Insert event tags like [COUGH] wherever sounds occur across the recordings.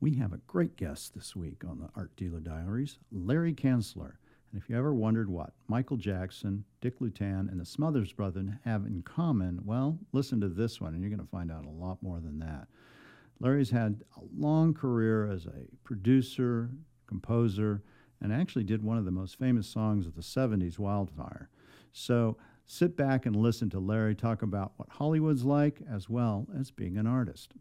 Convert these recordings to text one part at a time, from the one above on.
We have a great guest this week on the Art Dealer Diaries, Larry Cansler. And if you ever wondered what Michael Jackson, Dick Rutan, and the Smothers Brothers have in common, well, listen to this one and you're going to find out a lot more than that. Larry's had a long career as a producer, composer, and actually did one of the most famous songs of the 70s, Wildfire. So sit back and listen to Larry talk about what Hollywood's like as well as being an artist.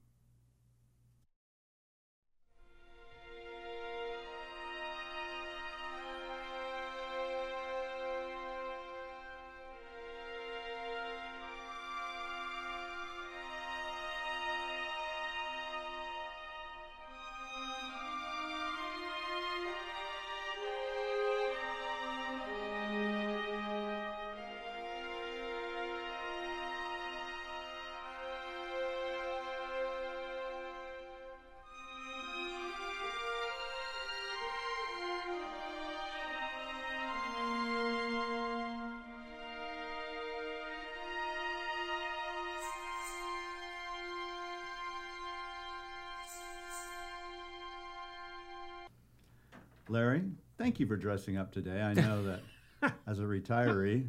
Larry, thank you for dressing up today. I know that [LAUGHS] as a retiree,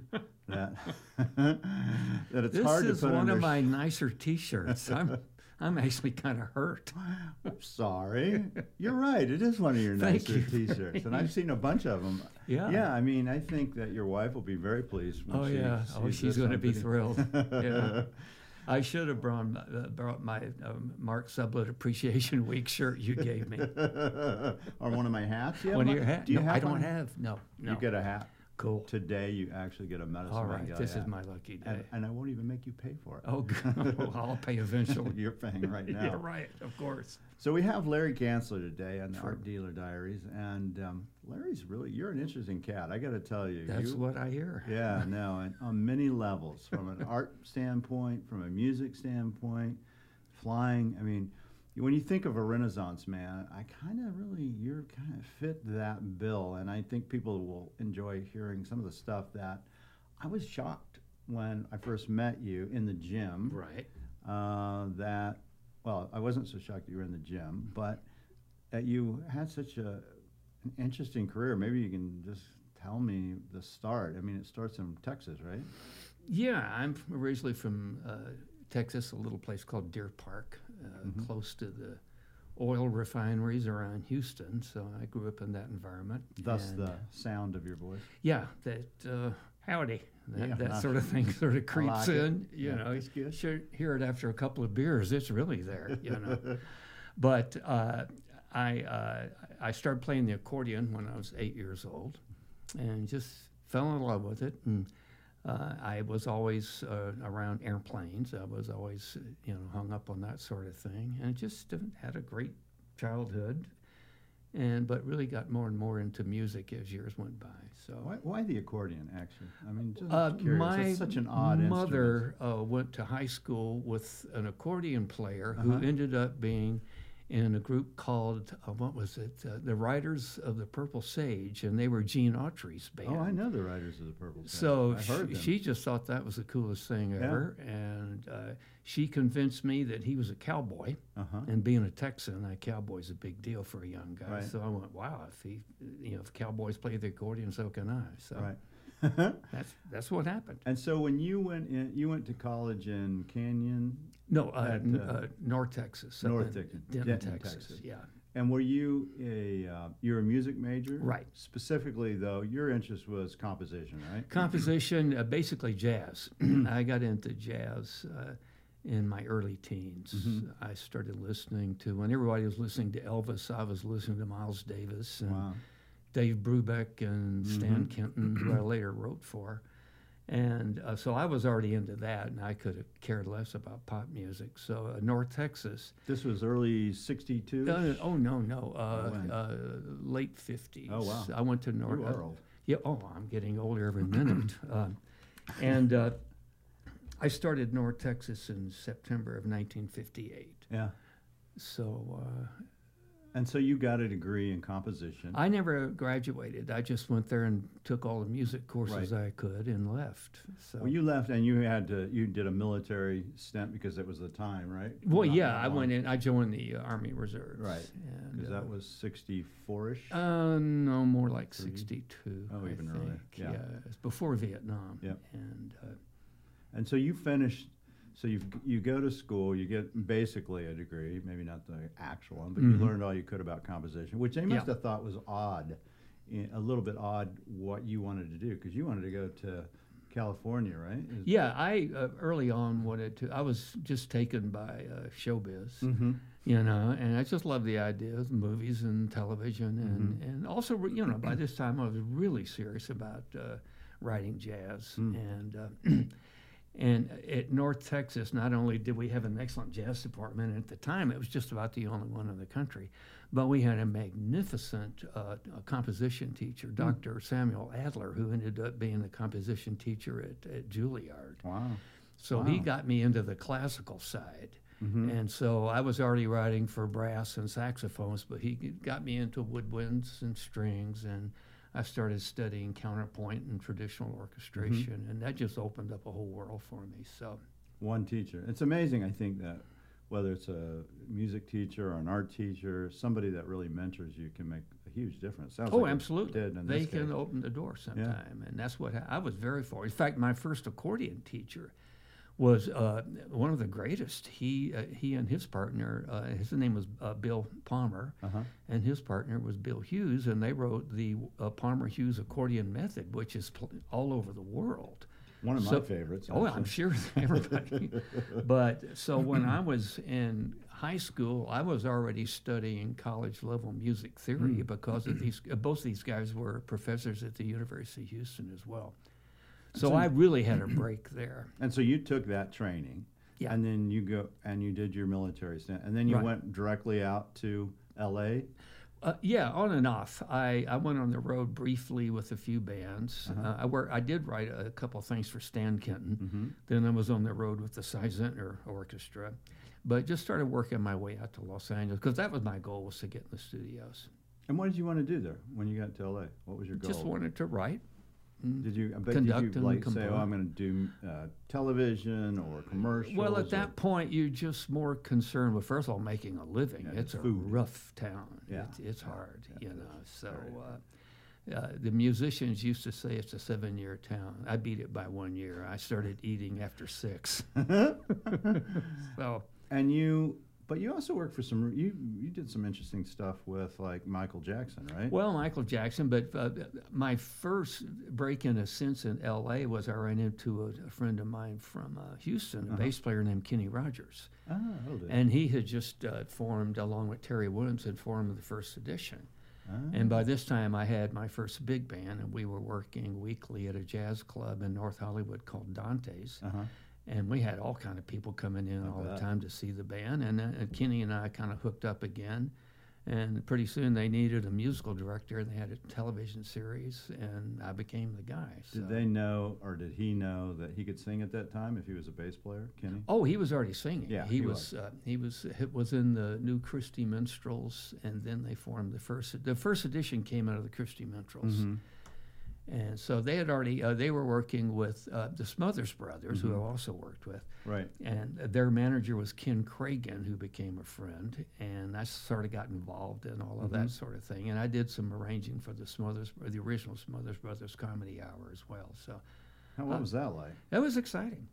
that [LAUGHS] that it's this hard to put. This is one under of my nicer T-shirts. [LAUGHS] I'm I'm actually kind of hurt. I'm sorry. You're right. It is one of your nicer you. T-shirts, and I've seen a bunch of them. Yeah. Yeah. I mean, I think that your wife will be very pleased. When Oh yeah. Oh, she's going to be thrilled. yeah. I should have brought, uh, brought my um, Mark Sublett Appreciation Week shirt you gave me. [LAUGHS] or one of my hats. You One of your hats? Do you no, have I don't one? have. No. No. You get a hat cool. today. You actually get a medicine All right. This is my lucky day. and, and I won't even make you pay for it. oh. [LAUGHS] Well, I'll pay eventually. You're paying right [LAUGHS] now. yeah. Right. Of course. So we have Larry Cansler today on the Art Dealer Diaries, and um, Larry's really you're an interesting cat. I got to tell you. That's you, what I hear. Yeah, [LAUGHS] no, and on many levels, from an art standpoint, from a music standpoint, flying. I mean, when you think of a Renaissance man, I kind of really you're kind of fit that bill, and I think people will enjoy hearing some of the stuff that I was shocked when I first met you in the gym Right. uh, that, well, I wasn't so shocked that you were in the gym, but that you had such a, an interesting career. Maybe you can just tell me the start. I mean, it starts in Texas, right? Yeah, I'm originally from uh, Texas, a little place called Deer Park, uh, Mhm. close to the oil refineries around Houston. So I grew up in that environment. Thus and, the sound of your voice. yeah, that uh, howdy, that, Yeah. that sort of thing [LAUGHS] sort of creeps like it. in. You Yeah, know, you should hear it after a couple of beers. It's really there. You know, [LAUGHS] but uh, I uh, I started playing the accordion when I was eight years old, and just fell in love with it. And uh, I was always uh, around airplanes. I was always you know hung up on that sort of thing, and just uh, had a great childhood. And but really got more and more into music as years went by. So Why, why the accordion, actually? I mean, just uh, curious. my it's such an odd mother uh, went to high school with an accordion player Uh-huh. who ended up being in a group called uh, what was it? Uh, the Riders of the Purple Sage, and they were Gene Autry's band. Oh, I know the Riders of the Purple. Sage. So she, she just thought that was the coolest thing Yeah. ever, and uh, she convinced me that he was a cowboy. uh-huh. And being a Texan, a cowboy's a big deal for a young guy. Right. So I went, wow, if he, you know, if cowboys play the accordion, so can I. So Right. [LAUGHS] that's that's what happened. and so when you went in, you went to college in Canyon, No, uh, At, n- uh, uh, North Texas. North Texas, Denton, Denton, Texas. Texas. Yeah. And were you a uh, you're a music major? Right. Specifically, though, your interest was composition, right? Composition, uh, basically jazz. [CLEARS THROAT] [CLEARS THROAT] I got into jazz uh, in my early teens. Mhm. I started listening to, when everybody was listening to Elvis, I was listening to Miles Davis and Wow. Dave Brubeck and Stan Mhm. Kenton, who I later wrote for. And uh, so I was already into that, and I could have cared less about pop music. So uh, North Texas, This was early '62. Uh, oh no, no, uh, uh, late fifties. Oh, wow. I went to North. you are old. Yeah. Oh, I'm getting older every minute. [CLEARS THROAT] um, and uh, I started North Texas in September of 1958. Yeah. So uh, And so you got a degree in composition. I never graduated. I just went there and took all the music courses I could and left. So. well, you left and you had to. You did a military stint because it was the time, right? Well, Not yeah, I went in. I joined the uh, Army Reserves. Right. Because uh, that was sixty-four-ish. Uh, no, more like 62. Oh, I even think. earlier, yeah. it's before Vietnam. Yep. And uh, And so you finished. So you you go to school, you get basically a degree, maybe not the actual one, but Mhm. you learned all you could about composition, which they must Yeah. have thought was odd, a little bit odd what you wanted to do because you wanted to go to California, right? Is- yeah, I uh, early on wanted to. I was just taken by uh, showbiz, Mhm. you know, and I just loved the idea of movies and television, and Mm-hmm. and also you know by this time I was really serious about uh, writing jazz, Mm. and uh, [CLEARS THROAT] and at North Texas, not only did we have an excellent jazz department, and at the time it was just about the only one in the country, but we had a magnificent uh, composition teacher, Dr. Samuel Adler, who ended up being the composition teacher at, at Juilliard. Wow. So he got me into the classical side. Mhm. And so I was already writing for brass and saxophones, but he got me into woodwinds and strings, and I started studying counterpoint and traditional orchestration, mm-hmm. and that just opened up a whole world for me. So One teacher. It's amazing, I think, that whether it's a music teacher or an art teacher, somebody that really mentors you can make a huge difference. Sounds Oh, like absolutely. They can open the door sometime, and that's what I was very for. In fact, my first accordion teacher was uh, one of the greatest. He uh, he and his partner, uh, his name was uh, Bill Palmer, Uh-huh. and his partner was Bill Hughes, and they wrote the uh, Palmer Hughes accordion method, which is pl- all over the world. One of my favorites. Oh, I'm sure [LAUGHS] everybody. [LAUGHS] but so when I was in high school, I was already studying college level music theory Mm. because of these. Both these guys were professors at the University of Houston as well. So I really had a [CLEARS THROAT] break there. And so you took that training, Yeah. and then you go and you did your military stint, and then you Right. went directly out to L.A. Uh, yeah, on and off. I, I went on the road briefly with a few bands. Uh-huh. Uh, I work, I did write a couple things for Stan Kenton. Mm-hmm. Then I was on the road with the Si Zentner Orchestra, but just started working my way out to Los Angeles because that was my goal was to get in the studios. And what did you want to do there when you got to L.A.? What was your goal? Just wanted to write. Did you? I bet Conduct did you like say, "Oh, I'm going to do uh, television or commercials"? Well, at or- that point, you're just more concerned with first of all making a living. Yeah, it's a rough town. Yeah. It's, it's hard, Yeah, you know. So uh, uh, the musicians used to say it's a seven-year town. I beat it by one year. I started eating after six. [LAUGHS] so and you, but you also worked for some. You you did some interesting stuff with like Michael Jackson, right? Well, Michael Jackson, but uh, my first break in a sense in L.A. was I ran into a, a friend of mine from uh, Houston, a Uh-huh. bass player named Kenny Rogers, ah, oh, and he had just uh, formed, along with Terry Williams, had formed the first edition. ah. And by this time, I had my first big band, and we were working weekly at a jazz club in North Hollywood called Dante's. uh-huh. And we had all kind of people coming in I all the time to see the band. And, uh, and Kenny and I kind of hooked up again. And pretty soon they needed a musical director, and they had a television series, and I became the guy. Did they know, or did he know that he could sing at that time if he was a bass player, Kenny? Oh, he was already singing. Yeah, he, he was. Uh, he was. He was in the new Christy Minstrels, and then they formed the first. The first edition came out of the Christy Minstrels. Mhm. And so they had already, uh, they were working with uh, the Smothers Brothers, who Mhm. I also worked with. Right. And their manager was Ken Kragen, who became a friend. And I sort of got involved in all of Mhm. that sort of thing. And I did some arranging for the Smothers, the original Smothers Brothers Comedy Hour as well. So How, what Uh, was that like? that was exciting.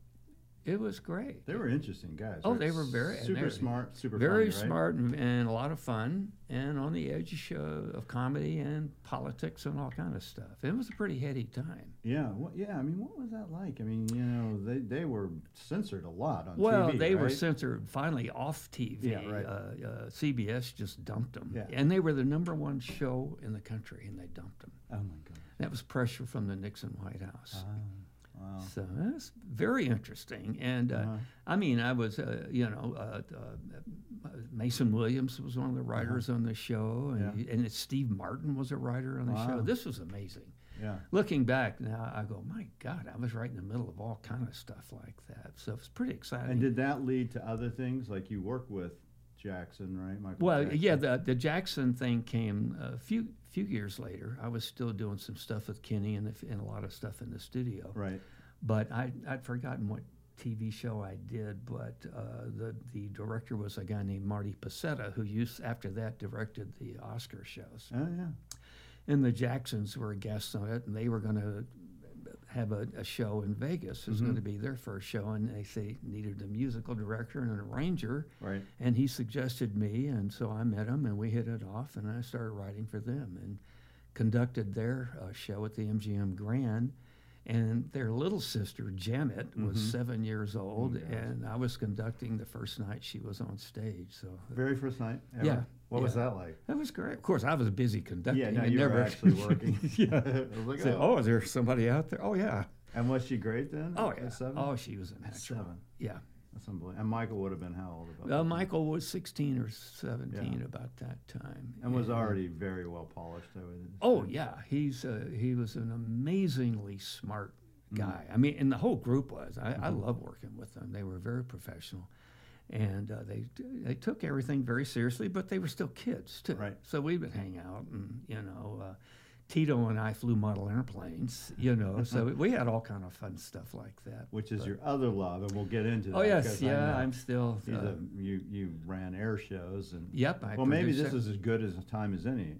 It was great. They were interesting guys. Oh, right? they were very- and super they're smart, super Very funny, right? smart and, and a lot of fun, and on the edge uh, of comedy and politics and all kind of stuff. It was a pretty heady time. Yeah, what, yeah. I mean, what was that like? I mean, you know, they, they were censored a lot on Well, TV. they were censored finally off TV. Yeah, right. uh, uh, CBS just dumped them, Yeah. and they were the number one show in the country, and they dumped them. Oh my god. That was pressure from the Nixon White House. Ah, wow. So that's very interesting, and uh, Uh-huh. I mean, I was, uh, you know, uh, uh, Mason Williams was one of the writers on the show, and, Uh-huh. Yeah. and Steve Martin was a writer on the Wow. show. This was amazing. Yeah. Looking back now, I go, my God, I was right in the middle of all kind of stuff like that. So it's pretty exciting. And did that lead to other things? Like you work with Jackson, right? Michael Well, Jackson. yeah, the the Jackson thing came a few few years later. I was still doing some stuff with Kenny and, the, and a lot of stuff in the studio. Right. But I I'd forgotten what TV show I did. But uh, the the director was a guy named Marty Pasetta, who used after that directed the Oscar shows. Oh yeah. And the Jacksons were guests on it, and they were going to have a, a show in Vegas. It was Mhm. going to be their first show, and they say needed a musical director and an arranger. Right. And he suggested me, and so I met him, and we hit it off, and I started writing for them and conducted their uh, show at the MGM Grand. And their little sister, Janet, was Mhm. seven years old, gosh. and I was conducting the first night she was on stage. So Very first night. Ever? Yeah, What was that like? that was great. Of course, I was busy conducting. Yeah, no, you never were actually [LAUGHS] working. [LAUGHS] yeah. [LAUGHS] I was like, Say, oh. oh, is there somebody out there? Oh, yeah. And was she great then? Oh, at yeah. Seven? Oh, she was a At natural. seven. Yeah. That's unbelievable. And Michael would have been how old? About Uh? Michael was 16 or 17 Yeah. about that time. And was already very well polished. I would Oh yeah, he's uh, he was an amazingly smart Mm. guy. I mean, and the whole group was. I, I Mhm. love working with them. They were very professional, and uh, they they took everything very seriously. But they were still kids too. Right. So we would hang out, and Tito and I flew model airplanes. You know, [LAUGHS] so we had all kind of fun stuff like that. Which is But- your other love, and we'll get into that. Oh yes, yeah. I'm still. he's Uh, a- you you ran air shows and yep. I well, maybe this it. is as good as a time as any.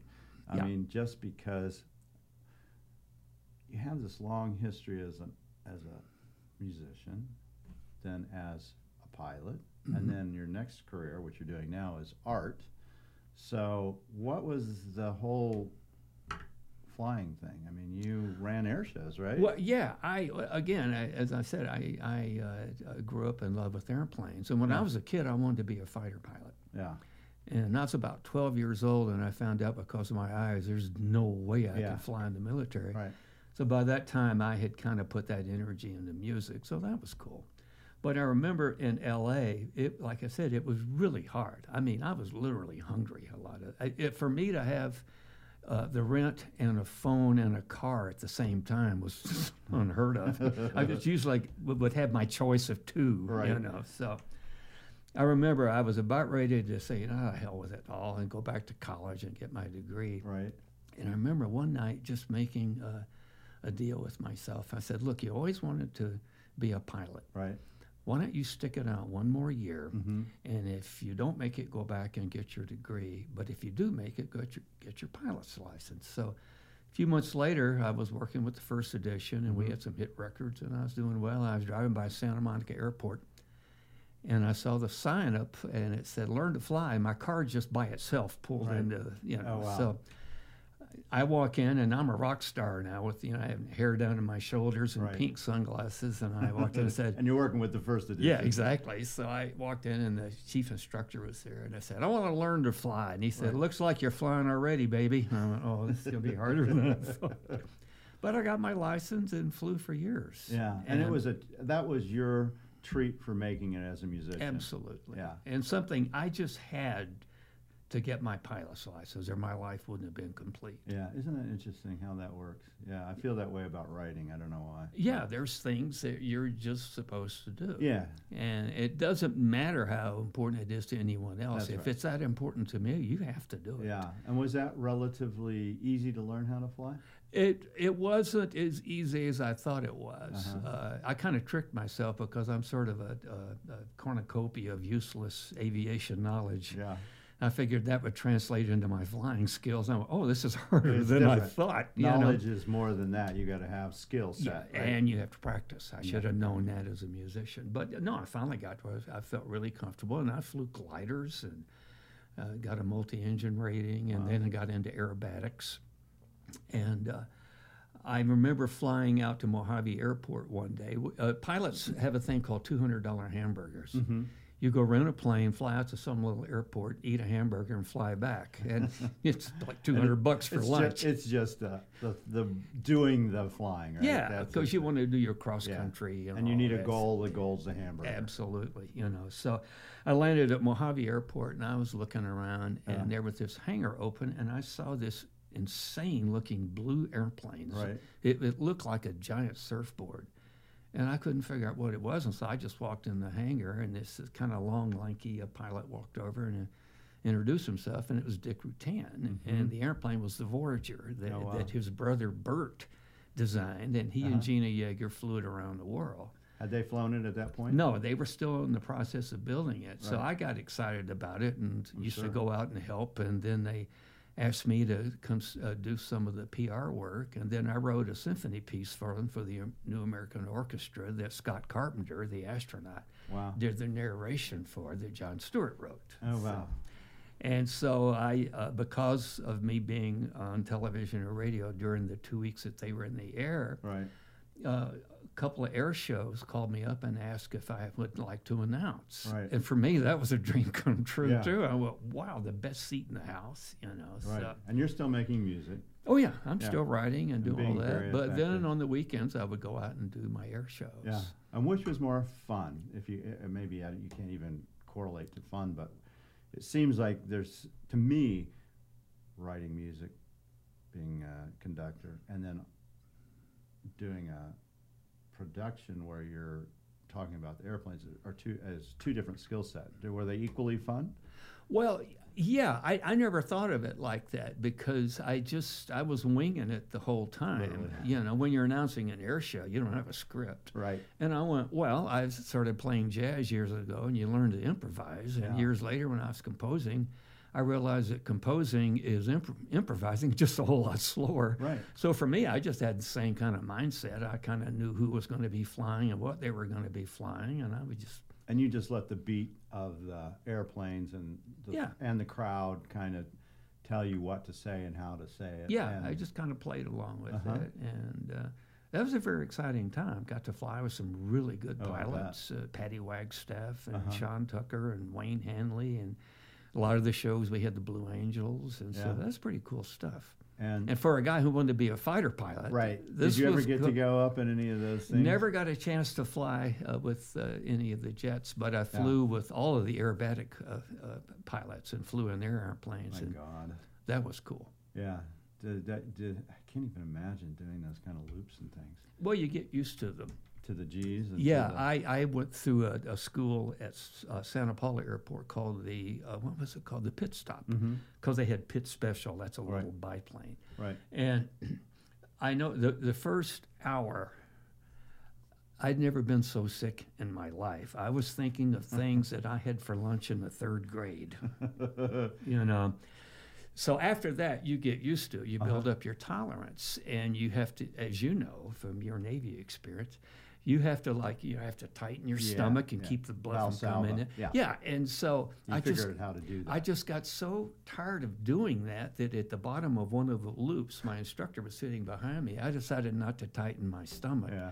I Yeah. mean, just because you have this long history as a as a musician, then as a pilot, Mhm. and then your next career, what you're doing now, is art. So, what was the whole flying thing? I mean, you ran air shows, right? Well, yeah. I again, I, as I said, I I uh, grew up in love with airplanes, and when I was a kid, I wanted to be a fighter pilot. Yeah. And I was about 12 years old, and I found out because of my eyes, there's no way I Yeah. could fly in the military. Right. So by that time, I had kind of put that energy into music, so that was cool. But I remember in L.A., it like I said, it was really hard. I mean, I was literally hungry a lot of. It, for me to have uh, the rent and a phone and a car at the same time was [LAUGHS] unheard of. I just [LAUGHS] usually like, would, have my choice of two, right. you know. So I remember I was about ready to say, "Ah, hell with it all," and go back to college and get my degree. Right. And I remember one night just making uh, a deal with myself. I said, "Look, you always wanted to be a pilot. Right. Why don't you stick it out one more year? Mm-hmm. And if you don't make it, go back and get your degree. But if you do make it, go get your, get your pilot's license." So. A few months later, I was working with the first edition, and we Mhm. had some hit records, and I was doing well. I was driving by Santa Monica Airport, and I saw the sign up, and it said "Learn to Fly." My car just by itself pulled Right. into, you know. Oh, wow. So I walk in, and I'm a rock star now with you know I have hair down to my shoulders and Right. pink sunglasses, and I walked in and [LAUGHS] said, and you're working with the first edition. yeah, exactly. So I walked in and the chief instructor was there, and I said, "I want to learn to fly." And he said, Right. "Looks like you're flying already, baby." And I went, "Oh, this is gonna be harder than I [LAUGHS] thought." But I got my license and flew for years. Yeah, and, it was a that was your treat for making it as a musician. absolutely, Yeah. and something I just had to get my pilot's license, or my life wouldn't have been complete. Yeah, isn't it interesting how that works? Yeah, I feel that way about writing. I don't know why. Yeah, there's things that you're just supposed to do. Yeah, And it doesn't matter how important it is to anyone else. That's if right. it's that important to me, you have to do it. yeah. And was that relatively easy to learn how to fly? It it wasn't as easy as I thought it was. Uh-huh. uh I kind of tricked myself because I'm sort of a, a, a cornucopia of useless aviation knowledge. Yeah, I figured that would translate into my flying skills. I went, oh, this is [LAUGHS] harder It's than I different. thought. you know? knowledge is more than that. You got to have skill Yeah, set. right? and you have to practice. I Yeah. should have known that as a musician. But no, I finally got to. I felt really comfortable, and I flew gliders and uh, got a multi-engine rating, and Wow. then I got into aerobatics. And uh, I remember flying out to Mojave Airport one day. Uh, pilots have a thing called $200 hamburgers. Mhm. You go rent a plane, fly out to some little airport, eat a hamburger, and fly back, [LAUGHS] and it's like 200 bucks for it's lunch. It's just uh, the the doing the flying, right? yeah, because you want to do your cross country, Yeah. country, and you need a goal. The goal's the hamburger. Absolutely, you know. So I landed at Mojave Airport, and I was looking around, and Yeah. there was this hangar open, and I saw this insane-looking blue airplanes. Right. It, it looked like a giant surfboard, And I couldn't figure out what it was, and so I just walked in the hangar, and this kind of long, lanky pilot walked over and uh, introduced himself, and it was Dick Rutan, and the airplane was the Voyager that, Mm-hmm. Oh, wow. that his brother Bert designed, and he Uh-huh. and Jeana Yeager flew it around the world. Had they flown it at that point? No, they were still in the process of building it. So I got excited about it and used sure. to go out and help. And then they asked me to come uh, do some of the PR work. And then I wrote a symphony piece for them for the um, New American Orchestra that Scott Carpenter, the astronaut, Wow. did the narration for that John Stewart wrote. Oh wow. And so I, uh, because of me being on television or radio during the two weeks that they were in the air, Right. uh, couple of air shows called me up and asked if I would like to announce. Right. And for me, that was a dream come true Yeah. too. I went, wow, the best seat in the house, you know. Right. So, And you're still making music. oh yeah, I'm Yeah. still writing and And doing all that. But effective. then on the weekends, I would go out and do my air shows. Yeah. And which was more fun? If you uh, maybe you can't even correlate to fun, but it seems like there's to me writing music, being a conductor, and then doing a production where you're talking about the airplanes are two as two different skill sets. Were they equally fun? Well, yeah, I, I never thought of it like that because I just I was winging it the whole time. You know, when you're announcing an air show, you don't have a script. Right. And I went, well, I started playing jazz years ago, and you learn to improvise. And years later, when I was composing, I realized that composing is imp- improvising [LAUGHS] just a whole lot slower. Right. So for me, I just had the same kind of mindset. I kind of knew who was going to be flying and what they were going to be flying, and I would just And you just let the beat of the airplanes and the, Yeah. and the crowd kind of tell you what to say and how to say it. Yeah, and I just kind of played along with Uh-huh. it, and uh, that was a very exciting time. Got to fly with some really good Oh, pilots, uh, Patty Wagstaff and Uh-huh. Sean Tucker and Wayne Handley, and a lot of the shows we had the Blue Angels, and so that's pretty cool stuff. and And for a guy who wanted to be a fighter pilot, right. This Did you ever get go- to go up in any of those things? Never got a chance to fly uh, with uh, any of the jets, but I flew with all of the aerobatic uh, uh, pilots and flew in their airplanes, My God. that was cool. Yeah. Did, that, did, I can't even imagine doing those kind of loops and things Well, you get used to them. To the G's. And Yeah, the- I, I went through a, a school at uh, Santa Paula Airport called the, uh, what was it called? The Pit Stop. Because they had Pitts Special, that's a Right. little biplane. Right. And I know the, the first hour, I'd never been so sick in my life. I was thinking of [LAUGHS] things that I had for lunch in the third grade. you know. So after that, you get used to it. You build up your tolerance, and you have to, as you know from your Navy experience, you have to like you have to tighten your Yeah, stomach and yeah. keep the blood from coming in. yeah. yeah, and so You I just out how to do that. I just got so tired of doing that that at the bottom of one of the loops, my instructor was sitting behind me. I decided not to tighten my stomach. yeah.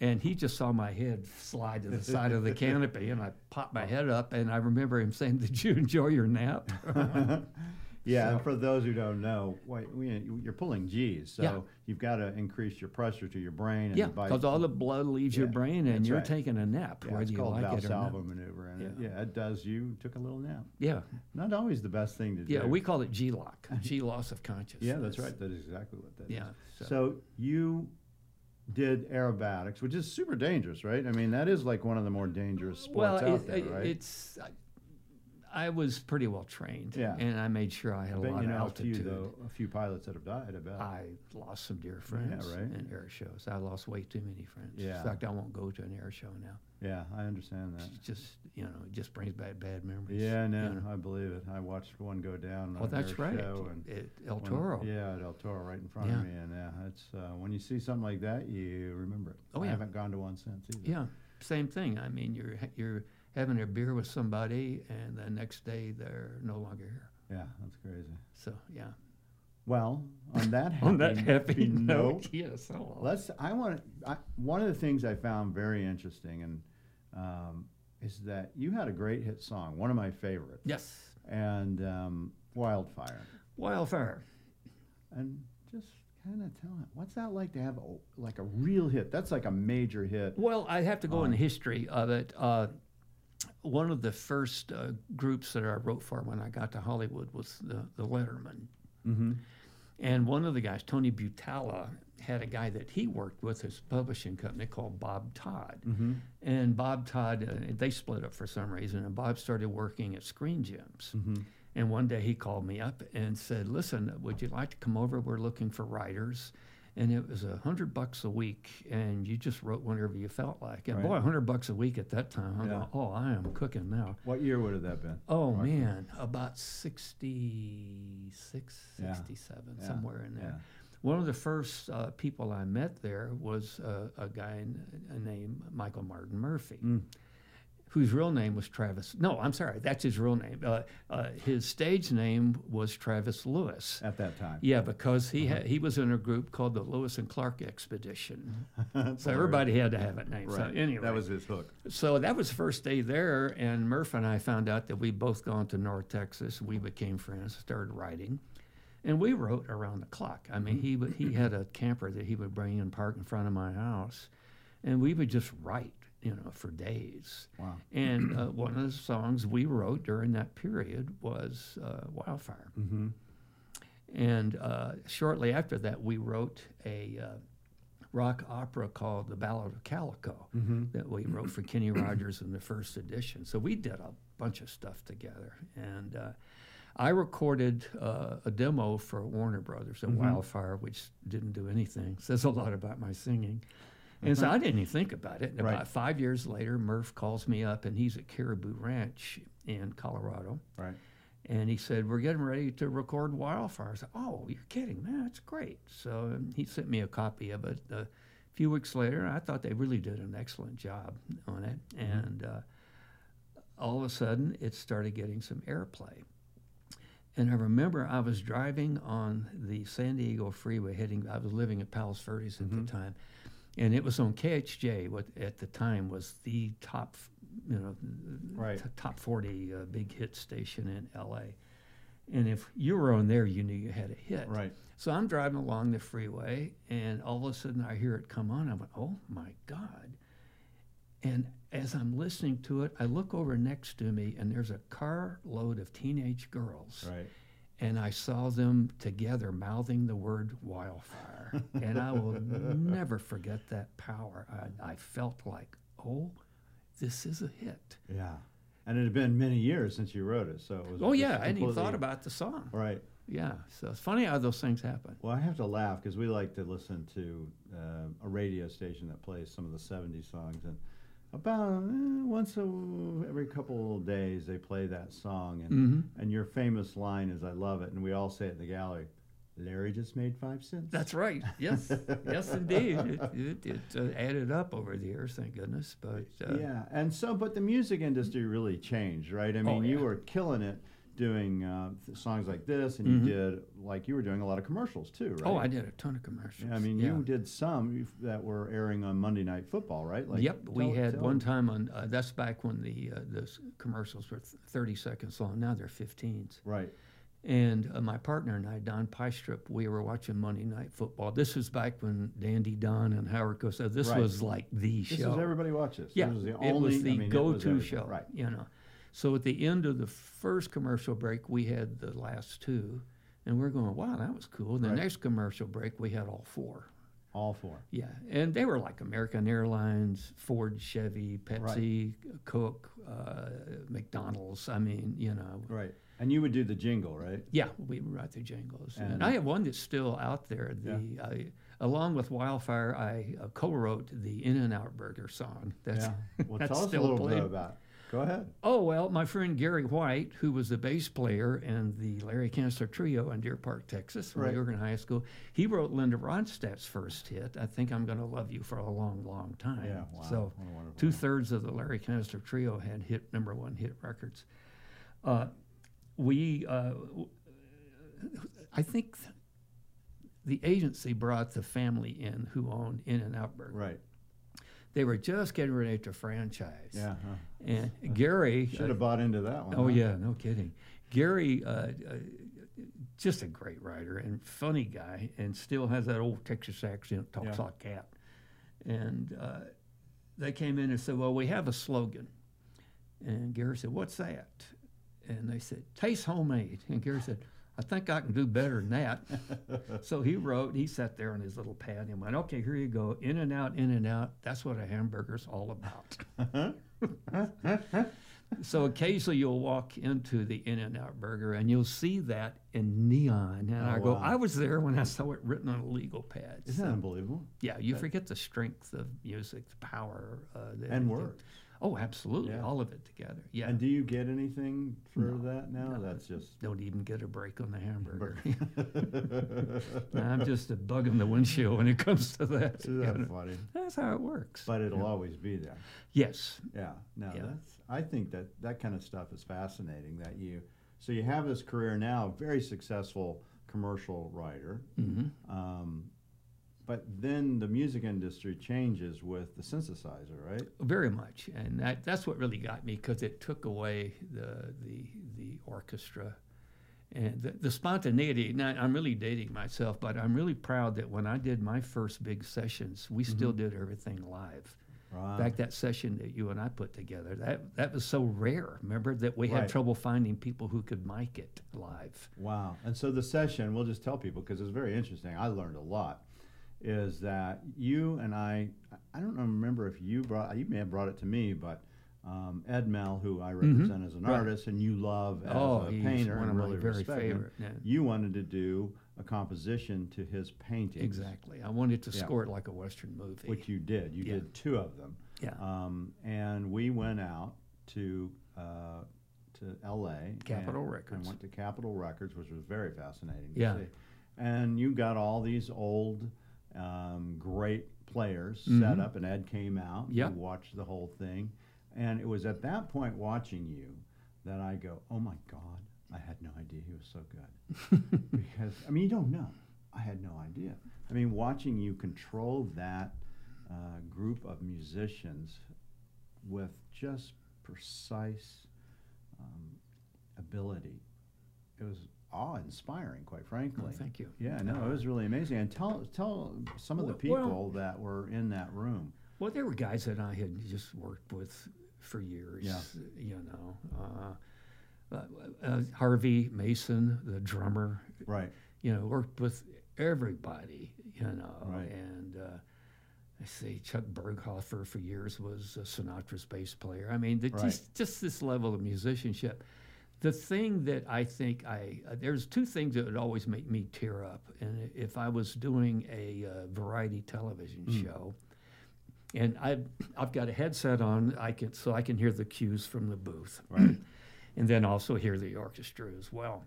And he just saw my head slide to the side of the canopy, and I popped my [LAUGHS] head up. And I remember him saying, "Did you enjoy your nap?" [LAUGHS] Yeah, and for those who don't know, you're pulling G's, so Yeah. you've got to increase your pressure to your brain. And yeah, because all the blood leaves your brain, and that's you're right. taking a nap, yeah, whether it's you called like it or not. Valsalva maneuver, and it, Yeah. yeah, it does. You took a little nap. Yeah, Not always the best thing to do. yeah, we call it G lock, [LAUGHS] G loss of consciousness. Yeah, that's right. That is exactly what that is. Yeah, So. so- you did aerobatics, which is super dangerous, right? I mean, that is like one of the more dangerous sports well, out it, there, right? it's. I, was pretty well trained, Yeah. and I made sure I had I a lot you of know a few, altitude. though, a few pilots that have died. I bet. I lost some dear friends right. in air shows. I lost way too many friends. Yeah. In fact, I won't go to an air show now. yeah, I understand that. It's just you know, it just brings back bad memories. Yeah, you no, know. I believe it. I watched one go down. Well, on that's right. Show and At El when- Toro. yeah, at El Toro, right in front Yeah. of me, and yeah, it's uh, when you see something like that, you remember it. Oh, I yeah. haven't gone to one since either. Yeah, same thing. I mean, you're you're having a beer with somebody, and the next day they're no longer here. Yeah, that's crazy. So yeah. Well, on that [LAUGHS] happy, On that happy [LAUGHS] note, note, yes. Oh, let's. I want. I, one of the things I found very interesting, and um, is that you had a great hit song, one of my favorites, yes. and um, Wildfire, Wildfire. and just kind of tell it what's that like to have a, like a real hit? That's like a major hit. Well, I have to go in the history of it. Uh, one of the first uh, groups that I wrote for when I got to Hollywood was the, the Lettermen. Mm-hmm. And one of the guys, Tony Butala, had a guy that he worked with, his publishing company called Bob Todd. Mm-hmm. And Bob Todd, uh, they split up for some reason, and Bob started working at Screen Gems. Mm-hmm. And one day he called me up and said, "Listen, would you like to come over? We're looking for writers." And it was a hundred bucks a week, and you just wrote whenever you felt like. And Right. boy, a hundred bucks a week at that time, I'm Yeah. going, "Oh, I am cooking now." What year would have that been? Oh Roughly? man, about 66, 67, Yeah, somewhere in there. yeah. One of the first uh, people I met there was uh, a guy n- named Michael Martin Murphey, Mm. Whose real name was Travis. No, I'm sorry, that's his real name. Uh, uh, his stage name was Travis Lewis. At that time. Yeah, because he Uh-huh. had, he was in a group called the Lewis and Clark Expedition. [LAUGHS] So everybody had to have a name. So Right. anyway, That was his hook. so that was the first day there, and Murph and I found out that we'd both gone to North Texas. We became friends, started writing, and we wrote around the clock. I mean, he he had a camper that he would bring and park in front of my house, and we would just write, you know, for days. Wow. And uh, [CLEARS THROAT] one of the songs we wrote during that period was uh, Wildfire. Mm-hmm. And uh, shortly after that, we wrote a uh, rock opera called The Ballad of Calico Mm-hmm. that we wrote for Kenny [CLEARS THROAT] Rogers in the first edition. So we did a bunch of stuff together. And uh, I recorded uh, a demo for Warner Brothers at Mhm. Wildfire, which didn't do anything. [LAUGHS] Says a lot about my singing. And so I didn't even think about it. And Right. about five years later, Murph calls me up, and he's at Caribou Ranch in Colorado. Right. And he said, We're getting ready to record Wildfire. I said, Oh, you're kidding, man, that's great. So um, he sent me a copy of it a few weeks later. I thought they really did an excellent job on it. And uh, all of a sudden, it started getting some airplay. And I remember I was driving on the San Diego freeway heading, I was living at Palos Verdes at Mhm. the time. And it was on KHJ, what at the time was the top, you know, Right. t- top 40 uh, big hit station in LA. And if you were on there, you knew you had a hit. Right. So I'm driving along the freeway, and all of a sudden I hear it come on. I went, "Oh my God!" And as I'm listening to it, I look over next to me, and there's a carload of teenage girls, Right. And I saw them together mouthing the word "wildfire," and I will [LAUGHS] never forget that power. I, I felt like, "Oh, this is a hit." Yeah. And it had been many years since you wrote it, so it was. Oh yeah, I hadn't thought about the song. Right. Yeah, so it's funny how those things happen. Well, I have to laugh because we like to listen to uh, a radio station that plays some of the '70s songs, and about eh, once a, every couple of days they play that song, and hmm and your famous line is, "I love it," and we all say it in the gallery. Larry just made five cents. That's right. Yes, yes, indeed. It, it, it uh, added up over the years, thank goodness. But uh, yeah, and so, but the music industry really changed, right? I Oh, mean, you were killing it doing uh, th- songs like this, and Mhm. you did like you were doing a lot of commercials too, right? oh, I did a ton of commercials. Yeah, I mean, yeah. you did some that were airing on Monday Night Football, right? yep, we had tell- one time on. Uh, that's back when the uh, those commercials were thirty seconds long. Now they're 15s. Right. And uh, my partner and I, Don Pystrip, we were watching Monday Night Football. This was back when Dandy Don and Howard Cosell. This Right. was like the This show. is everybody watches. Yeah, This was the it was the I mean, go-to show. Right. You know, so at the end of the first commercial break, we had the last two, and we're going, "Wow, that was cool." And the Right. next commercial break, we had all four. All four. Yeah, and they were like American Airlines, Ford, Chevy, Pepsi, Coke, uh, McDonald's. I mean, you know, Right. And you would do the jingle, right? yeah, we would write the jingles. And, And- I have one that's still out there. The I, along with Wildfire, I uh, co-wrote the In-N-Out Burger song. That's, yeah. [LAUGHS] Well, that's tell us a little bit about. Go ahead. Oh, well, my friend Gary White, who was the bass player in the Larry Cansler Trio in Deer Park, Texas, when Right. in high school, he wrote Linda Ronstadt's first hit, I Think I'm Gonna Love You for a Long, Long Time. Yeah. Wow. So what a wonderful two thirds of the Larry Cansler Trio had hit number one hit records. Uh, we, uh, I think th- the agency brought the family in who owned In-N-Out Burger. Right. They were just getting ready to franchise. Yeah. Huh. And Gary, Should have bought into that one. Oh huh? yeah, no kidding. Gary, uh, uh, just a great writer and funny guy, and still has that old Texas accent. Talks Yeah. like that. And uh, they came in and said, "Well, we have a slogan." And Gary said, "What's that?" And they said, "Taste homemade." And Gary said, I think I can do better than that. [LAUGHS] so he wrote, he sat there on his little pad and went, okay, here you go. In and out, in and out. That's what a hamburger's all about. [LAUGHS] so occasionally you'll walk into the In-N-Out Burger and you'll see that in neon. And Oh, I go, wow. I was there when I saw it written on a legal pad. Isn't that unbelievable? yeah, you forget the strength of music, the power. Uh, that And words. Oh, absolutely. Yeah. all of it together. Yeah. And do you get anything for No, that now? no. That's just. Don't even get a break on the hamburger. Isn't [LAUGHS] I'm just a bug in the windshield when it comes to that. you know. funny? That's how it works. But it'll always be there. yes. Yeah, no, Yeah. that's. I think that that kind of stuff is fascinating. That you, so you have this career now, very successful commercial writer, hmm um, but then the music industry changes with the synthesizer, right? Very much, and that, that's what really got me because it took away the the the orchestra and the, the spontaneity. Now I'm really dating myself, but I'm really proud that when I did my first big sessions, we mm-hmm. still did everything live. Right. In fact, that session that you and I put together, that that was so rare. Remember that we had trouble finding people who could mic it live. Wow. And so the session, we'll just tell people because it's very interesting. I learned a lot. Is that you and I? I don't remember if you brought. You may have brought it to me, but um, Ed Mell, who I represent as an Mm-hmm. Right. artist, and you love as oh, a painter one and really my very respect him, favorite. yeah. You wanted to do a composition to his painting. Exactly. I wanted to Yeah. score it like a Western movie. Which you did. You Yeah. did two of them. yeah. Um, and we went out to uh, to L.A. Capitol and, Records. And went to Capitol Records, which was very fascinating. To Yeah. see. And you got all these old, um, great players set Mhm. up, and Ed came out. Yep. You watched the whole thing, and it was at that point watching you that I go, "Oh my God, I had no idea he was so good." [LAUGHS] because I mean, you don't know. I had no idea. I mean, watching you control that uh, group of musicians with just precise um, ability, it was awe-inspiring, quite frankly. Well, thank you. Yeah, no, it was really amazing. And tell tell some of the Well- well- people that were in that room. Well, there were guys that I had just worked with for years. Yeah. You know, uh, uh, uh, Harvey Mason, the drummer. Right. You know, worked with everybody. You know, Right. and uh, I say Chuck Berghofer for years was Sinatra's bass player. I mean, the, Right. just just this level of musicianship. The thing that I think I uh, there's two things that would always make me tear up, and if I was doing a uh, variety television Mm. show, and I've I've got a headset on, I can so I can hear the cues from the booth, Right. [CLEARS THROAT] and then also hear the orchestra as well.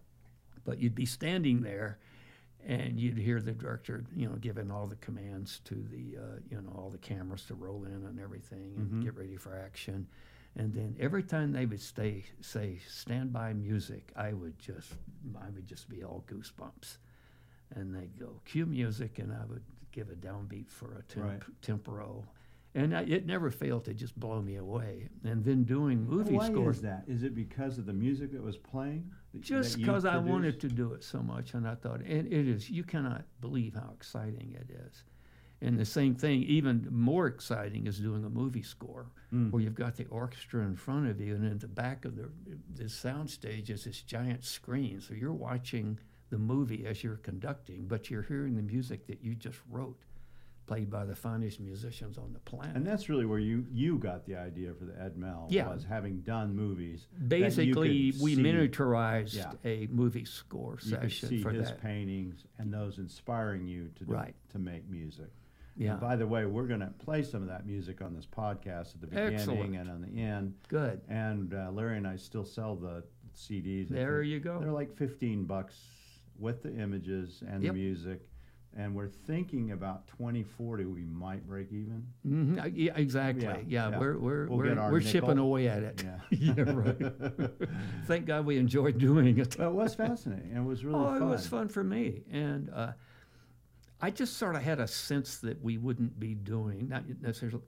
But you'd be standing there, and you'd hear the director, you know, giving all the commands to the, uh, you know, all the cameras to roll in and everything, and Mhm. get ready for action. And then every time they would stay say stand by music, I would just I would just be all goosebumps. And they'd go cue music, and I would give a downbeat for a temp, Right. tempo. And I, it never failed to just blow me away. And then doing movie Why scores, is that? Is it because of the music that was playing? that- just because I wanted to do it so much, and I thought, and it is, you cannot believe how exciting it is. And the same thing, even more exciting, is doing a movie score Mm. where you've got the orchestra in front of you, and in the back of the this sound stage is this giant screen. So you're watching the movie as you're conducting, but you're hearing the music that you just wrote, played by the finest musicians on the planet. And that's really where you you got the idea for the Ed Mell Yeah. was having done movies. Basically, we see- miniaturized Yeah. a movie score You could see for his that. paintings and those inspiring you to do, Right. to make music. Yeah. And by the way, we're going to play some of that music on this podcast at the beginning Excellent. and on the end. Good. And uh, Larry and I still sell the CDs. There you go. They're like fifteen bucks with the images and Yep. the music. And we're thinking about 2040, we might break even. hmm Yeah, exactly. Yeah, Yeah, yeah. we're we're We'll we're, we're chipping away at it. Yeah. [LAUGHS] yeah, right. [LAUGHS] Thank God we enjoyed doing it. Well, it was fascinating. It was really oh, fun. it was fun for me, and uh, I just sort of had a sense that we wouldn't be doing not necessarily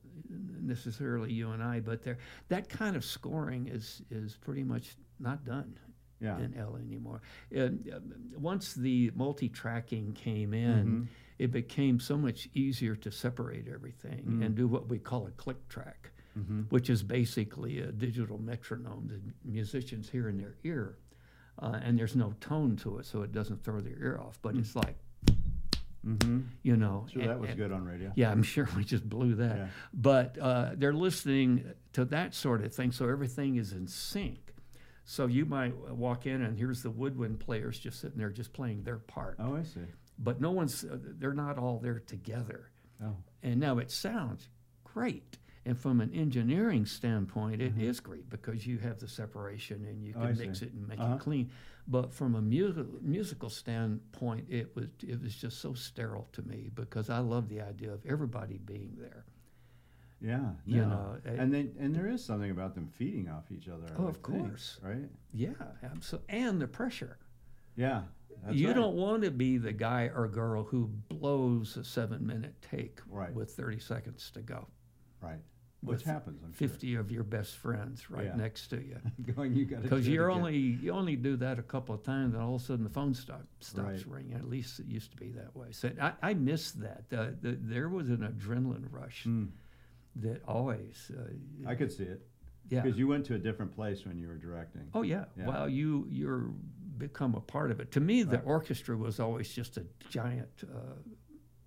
necessarily you and I, but there that kind of scoring is is pretty much not done Yeah. in L anymore. And, uh, once the multi-tracking came in, Mhm. it became so much easier to separate everything Mm. and do what we call a click track, Mhm. which is basically a digital metronome that musicians hear in their ear. uh, and there's no tone to it, so it doesn't throw their ear off. But it's like, Mm-hmm. you know, Sure, and- that was and- good on radio. yeah, I'm sure we just blew that. Yeah. But uh, they're listening to that sort of thing, so everything is in sync. So you might walk in and here's the woodwind players just sitting there, just playing their part. Oh, I see. But no one's, uh, they're not all there together. Oh, And now it sounds great. And from an engineering standpoint, it is great because you have the separation and you Mm-hmm. Oh, can mix see. it and make Uh-huh. it clean. But from a musical musical standpoint, it was it was just so sterile to me because I love the idea of everybody being there. yeah. You no. know, it- and then and there is something about them feeding off each other. Oh, would of think, course. right? Yeah, absolutely. And the pressure. Yeah. You right. don't want to be the guy or girl who blows a seven minute take Right. with 30 seconds to go. right, which happens. I'm sure. 50 of your best friends right Yeah. next to you. [LAUGHS] Going, you got Because you're only you only do that a couple of times, and all of a sudden the phone stop, stops Right. ringing. At least it used to be that way. So I, I miss that. Uh, the, there was an adrenaline rush Mm, that always. Uh, I could see it yeah. because you went to a different place when you were directing. Oh yeah. Yeah. Well, you you're become a part of it. To me, the Right. orchestra was always just a giant uh,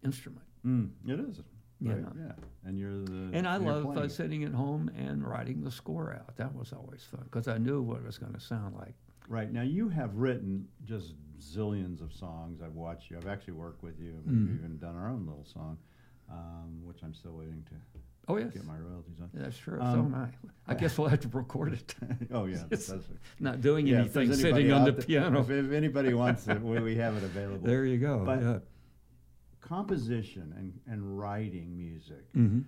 instrument. Mm, it is. You Right, know. Yeah, and you're the. And I love uh, sitting at home and writing the score out. That was always fun because I knew what it was going to sound like. Right now, you have written just zillions of songs. I've watched you. I've actually worked with you. Mm. We've even done our own little song, um, which I'm still waiting to Oh yes, get my royalties on. that's true. so Um, am I. I guess we'll have to record it. [LAUGHS] oh yeah, [LAUGHS] that's, that's Not doing yeah, anything, sitting on out the piano. If, if anybody wants it, we, we have it [LAUGHS] available. There you go. But- yeah. Composition and, and writing music hmm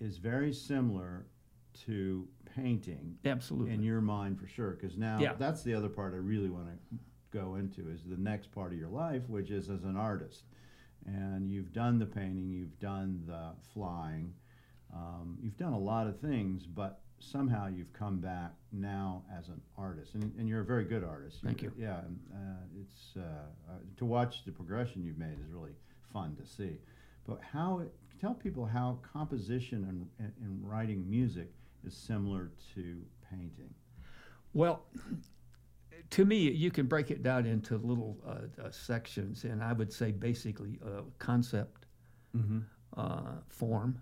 is very similar to painting Absolutely. in your mind for sure because now Yeah. that's the other part i really want to go into is the next part of your life which is as an artist and you've done the painting you've done the flying um, you've done a lot of things but somehow you've come back now as an artist and, and you're a very good artist Thank you. yeah uh, it's uh, uh, to watch the progression you've made is really fun to see but how it, tell people how composition and, and, and writing music is similar to painting. Well, to me, you can break it down into little uh, uh, sections, and I would say basically uh, concept, Mm-hmm. uh, form,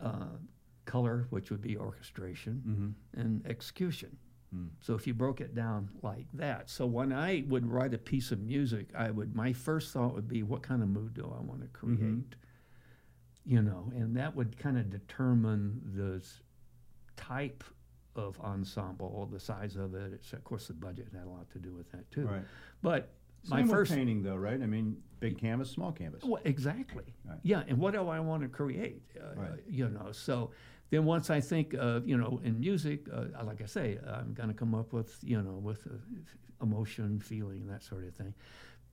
uh, color, which would be orchestration, Mm-hmm. and execution. Mm. So if you broke it down like that, so when I would write a piece of music, I would my first thought would be, what kind of mood do I want to create? Mhm. You know, and that would kind of determine the type of ensemble, the size of it. It's, of course, the budget had a lot to do with that too. Right. But Same my first painting, though, right? I mean, big canvas, small canvas. well, exactly. Right. Yeah, and what do I want to create? Uh, Right. You know, so then once I think of, you know, in music, uh, like I say, I'm going to come up with, you know, with uh, emotion, feeling, that sort of thing.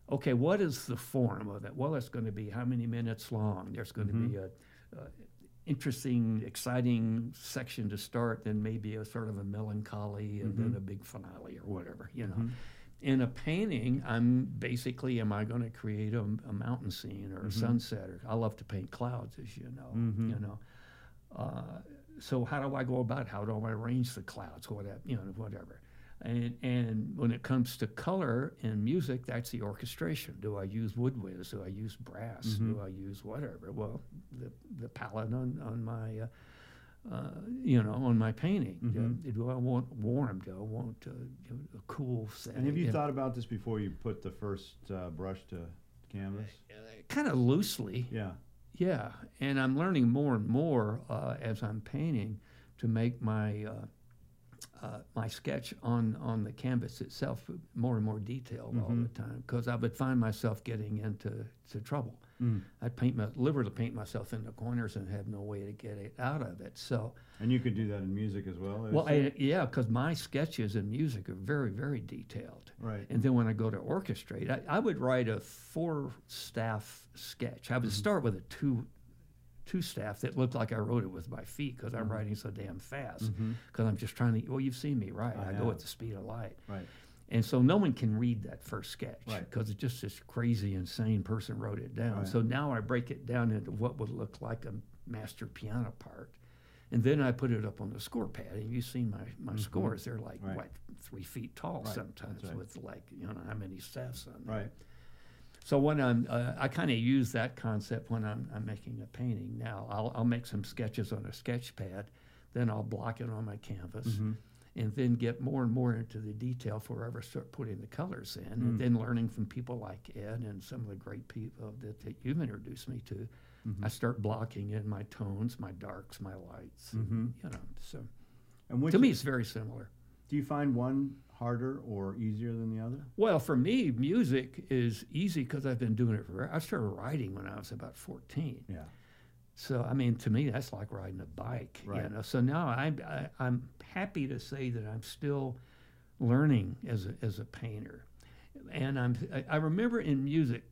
Okay, what is the form of it? Well, it's going to be how many minutes long. There's going to be a, a interesting, exciting section to start, then maybe a sort of a melancholy, and then a big finale or whatever. You know, in a painting, I'm basically, am I going to create a, a mountain scene or a sunset? Or I love to paint clouds, as you know. Mhm. You know, uh, so how do I go about? it? How do I arrange the clouds? Whatever, you know, whatever. And and when it comes to color and music, that's the orchestration. Do I use woodwinds? Do I use brass? Do I use whatever? Well, the the palette on on my uh, uh, you know, on my painting. Mhm. Uh, do I want warm? Do I want uh, a cool setting? And have you thought about this before you put the first uh, brush to canvas? kind of loosely? Yeah. Yeah, and I'm learning more and more uh, as I'm painting to make my uh, uh, my sketch on on the canvas itself more and more detailed all the time because I would find myself getting into to trouble. Mm. I'd paint my literally paint myself in the corners and have no way to get it out of it. So, And you could do that in music as well? Well. I, yeah, because my sketches in music are very very detailed. right. And then when I go to orchestrate, I, I would write a four staff sketch. I would mm-hmm. start with a two two staff that looked like I wrote it with my feet because I'm mm-hmm. writing so damn fast. Mm-hmm. Because I'm just trying to. Well, you've seen me right? I I, go at the speed of light, Right. and so no one can read that first sketch Right. because it's just this crazy, insane person wrote it down. Right. So now I break it down into what would look like a master piano part. And then I put it up on the score pad, and you've seen my, my scores. They're like, Right. what, three feet tall Right, sometimes right. with like, you know, how many staffs on there. Right. So when I'm, uh, I kind of use that concept when I'm, I'm making a painting. Now I'll, I'll make some sketches on a sketch pad, then I'll block it on my canvas, Mm-hmm. and then get more and more into the detail before I ever start putting the colors in, Mm. and then learning from people like Ed and some of the great people that, that you've introduced me to. Mm-hmm. I start blocking in my tones, my darks, my lights. and, Mhm. you know, so And to me, it's very similar. do you find one harder or easier than the other? Well, for me, music is easy because I've been doing it for. I started writing when I was about 14. Yeah. So I mean, to me, that's like riding a bike. Right. You know. So now I'm I, I'm happy to say that I'm still learning as a, as a painter, and I'm I, I remember in music,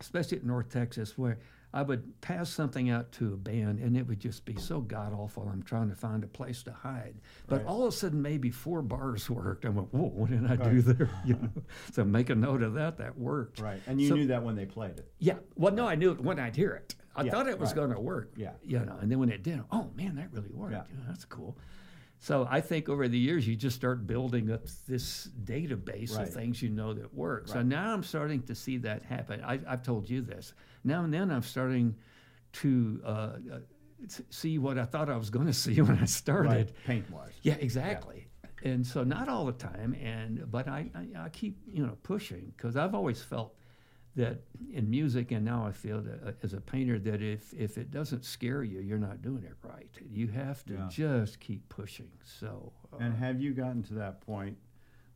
especially at North Texas, where I would pass something out to a band and it would just be so god awful. I'm trying to find a place to hide, but Right. all of a sudden maybe four bars [LAUGHS] worked. I went, whoa, what did I do there? [LAUGHS] You know. so make a note of that. That worked. Right. And you So- knew that when they played it. Yeah. Well, no, I knew it when I'd hear it. I Yeah, thought it was right. going to work. Yeah. You know, and then when it did, oh man, that really worked. Yeah. You know, that's cool. So I think over the years you just start building up this database Right. of things you know that work. So now I'm starting to see that happen. I, I've told you this. Now and then I'm starting to uh, uh, see what I thought I was going [LAUGHS] to see when I started. Right. Paint wise. Yeah, exactly. And so not all the time, and but I, I, I keep you know pushing because I've always felt that in music, and now I feel that uh, as a painter that if if it doesn't scare you, you're not doing it right. You have to Yeah. just keep pushing. So uh, And have you gotten to that point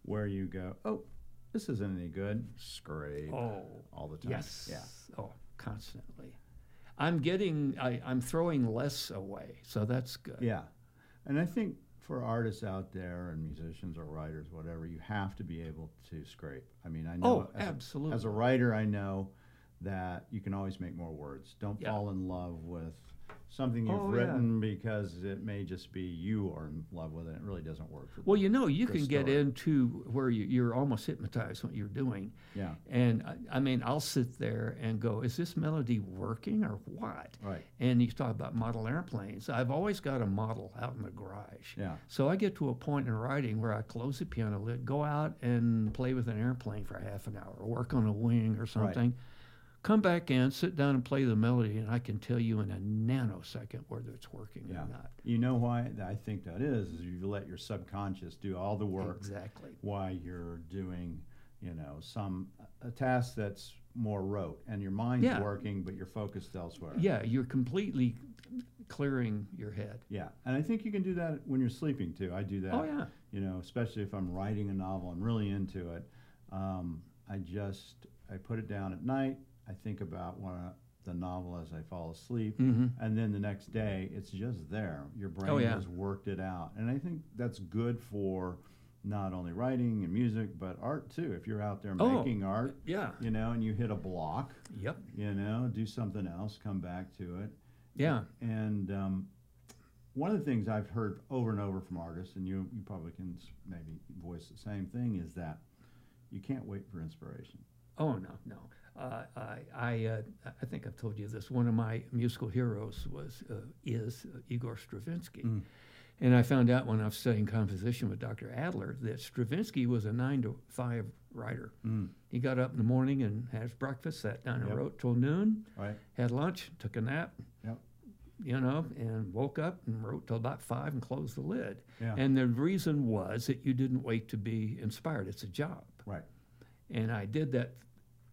where you go, oh, this isn't any good? Scrape oh all the time. yes, Yeah. oh constantly. I'm getting I, I'm throwing less away, so that's good. Yeah. And I think for artists out there and musicians or writers, whatever, you have to be able to scrape. I mean, I know Oh, as, a, absolutely. as a writer, I know that you can always make more words. Don't Yeah. fall in love with something you've Oh, yeah. written because it may just be you are in love with it. It really doesn't work for Well, you know, you can get story. into where you, you're almost hypnotized what you're doing. Yeah. And I, I mean, I'll sit there and go, is this melody working or what? Right. And you talk about model airplanes. I've always got a model out in the garage. Yeah. So I get to a point in writing where I close the piano lid, go out and play with an airplane for half an hour, work on a wing or something. Come back in, sit down and play the melody, and I can tell you in a nanosecond whether it's working Yeah. or not. You know why I think that is? Is you let your subconscious do all the work Exactly. while you're doing, you know, some a task that's more rote, and your mind's Yeah. working, but you're focused elsewhere. Yeah, you're completely clearing your head. Yeah, and I think you can do that when you're sleeping too. I do that. Oh, yeah. You know, especially if I'm writing a novel, I'm really into it. Um, I just I put it down at night. I think about one of the novel as I fall asleep, Mhm. and then the next day it's just there. Your brain Oh, yeah. has worked it out, and I think that's good for not only writing and music but art too. If you're out there Oh. making art, Yeah. you know, and you hit a block, Yep. you know, do something else, come back to it. Yeah. And um, one of the things I've heard over and over from artists, and you, you probably can maybe voice the same thing, is that you can't wait for inspiration. Oh no, no. Uh, I I, uh, I think I've told you this. One of my musical heroes was uh, is uh, Igor Stravinsky, Mm. and I found out when I was studying composition with Dr. Adler that Stravinsky was a nine to five writer. Mm. He got up in the morning and had his breakfast, sat down and Yep. wrote till noon, Right? had lunch, took a nap. Yep. You know, and woke up and wrote till about five and closed the lid. Yeah. And the reason was that you didn't wait to be inspired. It's a job. Right. And I did that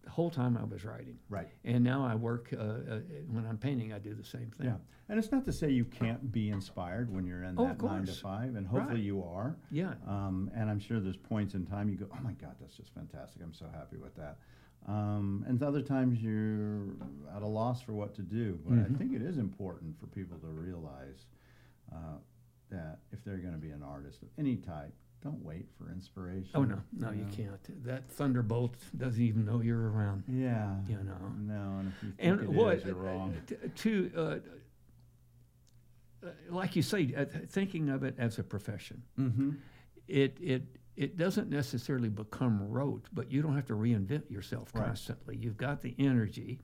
the whole time I was writing. Right. And now I work, uh, uh, when I'm painting, I do the same thing. Yeah. And it's not to say you can't be inspired when you're in Oh, that nine to five, and hopefully Right. you are. Yeah. Um, and I'm sure there's points in time you go, oh my God, that's just fantastic. I'm so happy with that. Um, and other times you're at a loss for what to do. But I Mhm. think it is important for people to realize uh, that if they're going to be an artist of any type, don't wait for inspiration. Oh, no, no, you know? can't. That thunderbolt doesn't even know you're around. Yeah. You know. No, and if you think And it what, is, you're wrong. t- to, uh, uh, like you say, uh, thinking of it as a profession, Mm-hmm. it, it, it doesn't necessarily become rote, but you don't have to reinvent yourself Right. constantly. You've got the energy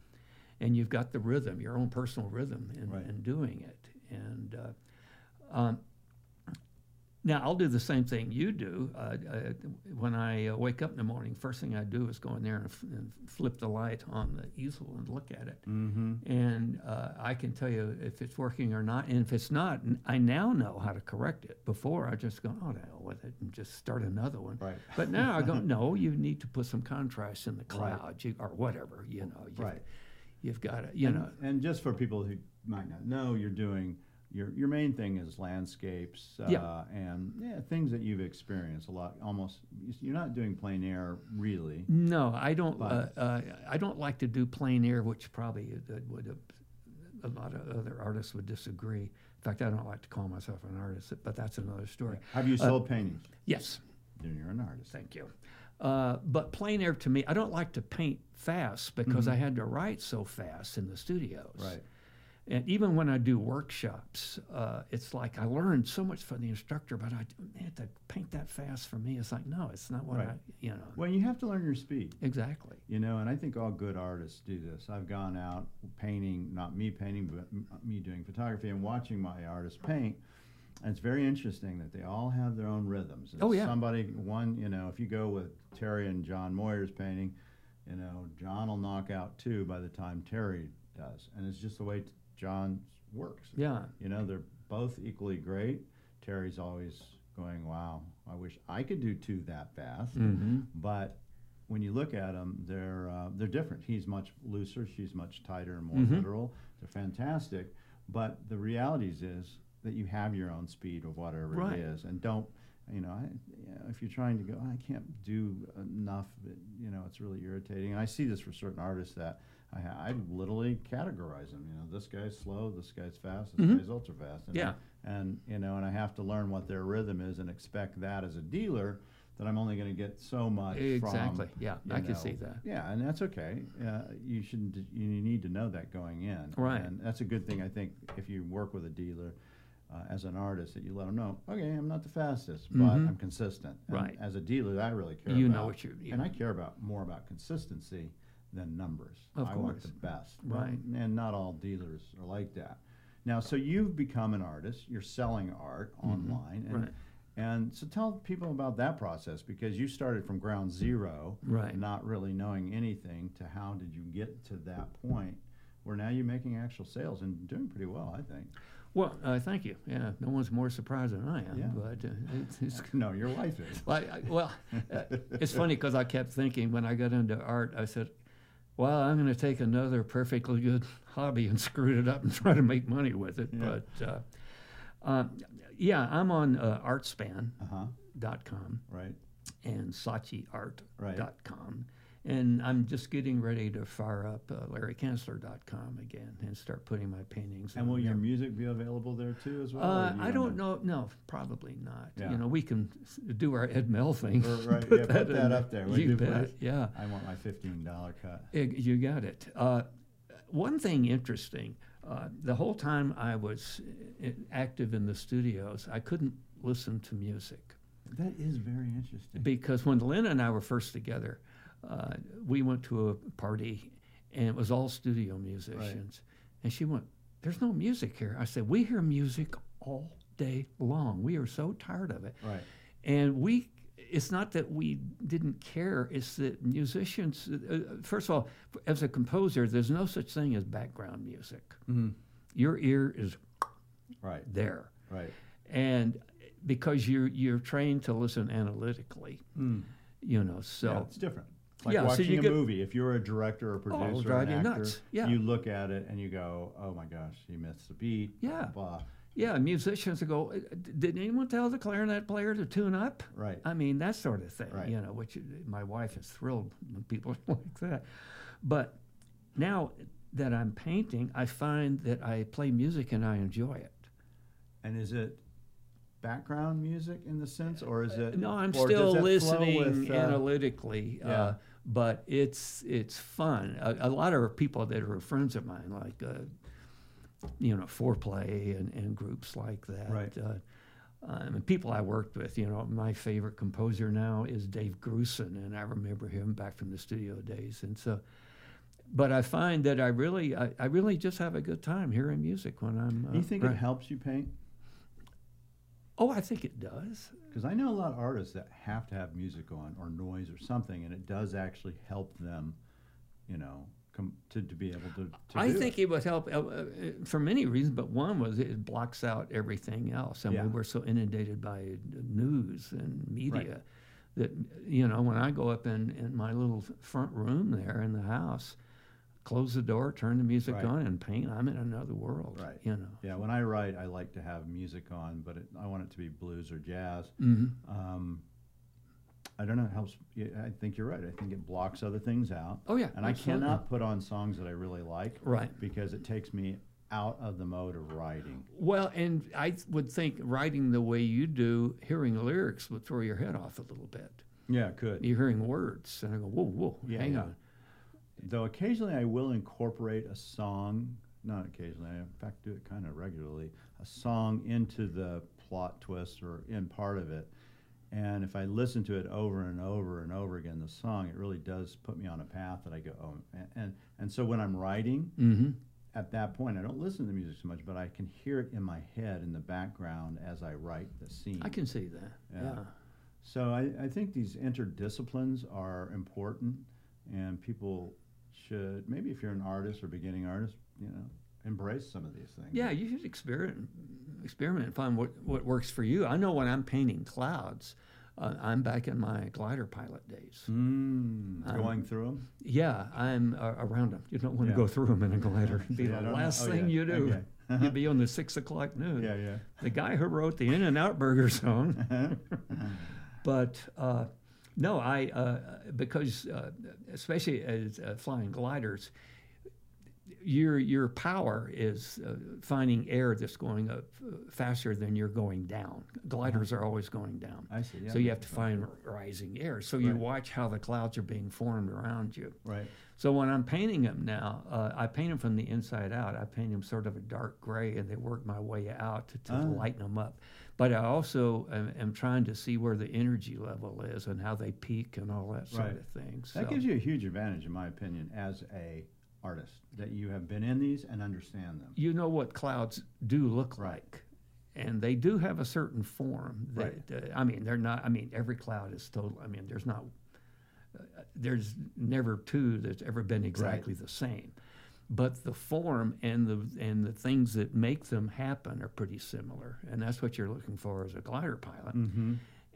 and you've got the rhythm, your own personal rhythm in, Right. in doing it. And uh, Um, now I'll do the same thing you do. Uh, uh, when I uh, wake up in the morning, first thing I do is go in there and, f- and flip the light on the easel and look at it. Mm-hmm. And uh, I can tell you if it's working or not. And if it's not, I now know how to correct it. Before I just go, oh, the hell with it, and just start another one. Right. But now I go, [LAUGHS] no, you need to put some contrast in the Right. clouds you, or whatever. You know, you've, Right. you've got to, you and, know, and just for people who might not know, you're doing your your main thing is landscapes uh, Yeah. and yeah, things that you've experienced a lot. Almost, you're not doing plein air really. No, I don't. Uh, uh, I don't like to do plein air, which probably would a lot of other artists would disagree. In fact, I don't like to call myself an artist, but that's another story. Have you Uh, sold paintings? Yes, Then you're an artist. thank you. Uh, but plein air to me, I don't like to paint fast because I had to write so fast in the studios. Right. And even when I do workshops, uh, it's like I learned so much from the instructor, but I man, to paint that fast for me, it's like no, it's not what Right. I, you know. Well, you have to learn your speed. Exactly. You know, and I think all good artists do this. I've gone out painting, not me painting, but m- me doing photography and watching my artists paint. And it's very interesting that they all have their own rhythms. Oh, yeah. Somebody, one, you know, if you go with Terry and John Moyer's painting, you know, John will knock out two by the time Terry does. And it's just the way John works. Yeah. You know, they're both equally great. Terry's always going, wow, I wish I could do two that fast. Mm-hmm. But when you look at them, they're uh, they're different. He's much looser. She's much tighter and more Mhm. literal. They're fantastic. But the realities is that you have your own speed of whatever Right. it is, and don't. You know, I, you know, if you're trying to go, I can't do enough. You know, it's really irritating. And I see this for certain artists that I, I literally categorize them. You know, this guy's slow, this guy's fast, this Mhm. guy's ultra fast. And Yeah. and you know, and I have to learn what their rhythm is and expect that as a dealer that I'm only going to get so much Exactly. from. Yeah, you I can see that. Yeah, and that's okay. Uh, you shouldn't. You need to know that going in. Right. And that's a good thing. I think if you work with a dealer. Uh, as an artist, that you let them know, okay, I'm not the fastest, but Mhm. I'm consistent. And Right. As a dealer, I really care. You about, know what you're. You and I care about more about consistency than numbers. Of I want the best. Right. And, and not all dealers are like that. Now, so you've become an artist. You're selling art online, and Mm-hmm. Right. and so tell people about that process because you started from ground zero, Right. not really knowing anything. To how did you get to that point where now you're making actual sales and doing pretty well? I think. Well, uh, thank you. Yeah, no one's more surprised than I am. Yeah. But uh, [LAUGHS] it's, it's No, your wife is. well, I, well uh, [LAUGHS] it's funny because I kept thinking when I got into art, I said, "Well, I'm going to take another perfectly good [LAUGHS] hobby and screw it up and try to make money with it." Yeah. But uh, um, yeah, I'm on uh, Artspan.com Uh huh. Right. and SaatchiArt.com. Right. And I'm just getting ready to fire up uh, LarryCansler.com again and start putting my paintings. And will your music be available there too as well? Uh, I don't know. No, probably not. Yeah. You know, we can do our Ed Mell thing. Right, [LAUGHS] yeah, put that up there, would You you, bet. Yeah, I want my fifteen dollar cut. Eh, you got it. Uh, one thing interesting. Uh, the whole time I was uh, active in the studios, I couldn't listen to music That is very interesting. because when Lynn and I were first together, uh, we went to a party and it was all studio musicians. And she went, There's no music here. I said, We hear music all day long. We are so tired of it. Right. And we, it's not that we didn't care, it's that musicians, uh, first of all, as a composer, there's no such thing as background music. Mhm. Your ear is Right. there. Right. And because you're, you're trained to listen analytically, Mm. you know, so. yeah, it's different. Like Yeah, so watching you a get- movie. If you're a director or producer, or drive an you actor, nuts. Yeah. you look at it and you go, "Oh my gosh, he missed the beat." Yeah. blah, Yeah, musicians go, "Uh, did anyone tell the clarinet player to tune up? Right. I mean, that sort of thing, Right. you know, which uh, my wife is thrilled when people [LAUGHS] are like that. But now that I'm painting, I find that I play music and I enjoy it. And is it background music in the sense, or is it? Uh, No, I'm still does it flow listening with, uh, analytically, yeah. uh, but it's it's fun. A, a lot of people that are friends of mine, like uh, you know, Fourplay and, and groups like that. Right. Uh, um, and people I worked with, you know, my favorite composer now is Dave Grusin, and I remember him back from the studio days. And so, but I find that I really, I, I really just have a good time hearing music when I'm. Uh, Do you think right- it helps you paint? Oh, I think it does. Because I know a lot of artists that have to have music on or noise or something, and it does actually help them, you know, to, to be able to. to I think it. it would help uh, uh, for many reasons, but one was it blocks out everything else, and Yeah. we were so inundated by uh, news and media that you know when I go up in in my little front room there in the house, close the door, turn the music Right. on, and paint. I'm in another world. Right. You know. Yeah, when I write, I like to have music on, but it, I want it to be blues or jazz. hmm Um, I don't know. It helps. I think you're right. I think it blocks other things out. Oh yeah. And I cannot put on songs that I really like Right. because it takes me out of the mode of writing. Well, and I would think writing the way you do, hearing lyrics would throw your head off a little bit. Yeah, it could. You're hearing words, and I go, whoa, whoa, Yeah, hang yeah. on. Though occasionally I will incorporate a song, not occasionally, I in fact do it kind of regularly, a song into the plot twist or in part of it. And if I listen to it over and over and over again, the song, it really does put me on a path that I go, oh, and, and, and so when I'm writing, Mm-hmm. at that point, I don't listen to the music so much, but I can hear it in my head in the background as I write the scene. I can see that. Yeah. Yeah. So I, I think these interdisciplines are important, and people should maybe if you're an artist or beginning artist, you know, embrace some of these things. Yeah, you should experiment, experiment and find what, what works for you. I know when I'm painting clouds, uh, I'm back in my glider pilot days. Mm, going through them. Yeah, I'm uh, around them. You don't want to go through them in a glider. It'd be I the last Oh, thing yeah. you do. Okay. [LAUGHS] You'd be on the six o'clock news. Yeah, yeah. The guy who wrote the In-N-Out Burger song. [LAUGHS] But uh, no, I uh, because uh, especially as uh, flying gliders, your your power is uh, finding air that's going up uh, faster than you're going down. Gliders are always going down. I see. Yeah, so you have to find rising air. So you Right. watch how the clouds are being formed around you. Right. So when I'm painting them now, uh, I paint them from the inside out. I paint them sort of a dark gray, and they work my way out to, to Ah. lighten them up. But I also am, am trying to see where the energy level is and how they peak and all that sort Right. of thing. That gives you a huge advantage, in my opinion, as a artist that you have been in these and understand them. you know what clouds do look Right. like. And they do have a certain form that, uh, I mean, they're not, I mean, every cloud is total, I mean, there's not, uh, there's never two that's ever been exactly the same. But the form and the, and the things that make them happen are pretty similar. And that's what you're looking for as a glider pilot. Mm-hmm.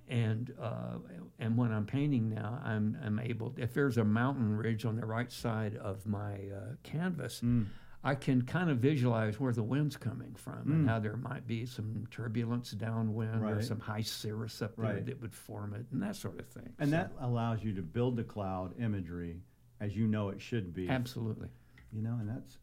And uh, and when I'm painting now, I'm I'm able. If there's a mountain ridge on the right side of my uh, canvas, Mm. I can kind of visualize where the wind's coming from and Mm. how there might be some turbulence downwind or some high cirrus up there Right. that would form it and that sort of thing. And So, that allows you to build the cloud imagery as you know it should be. absolutely. You know, and that's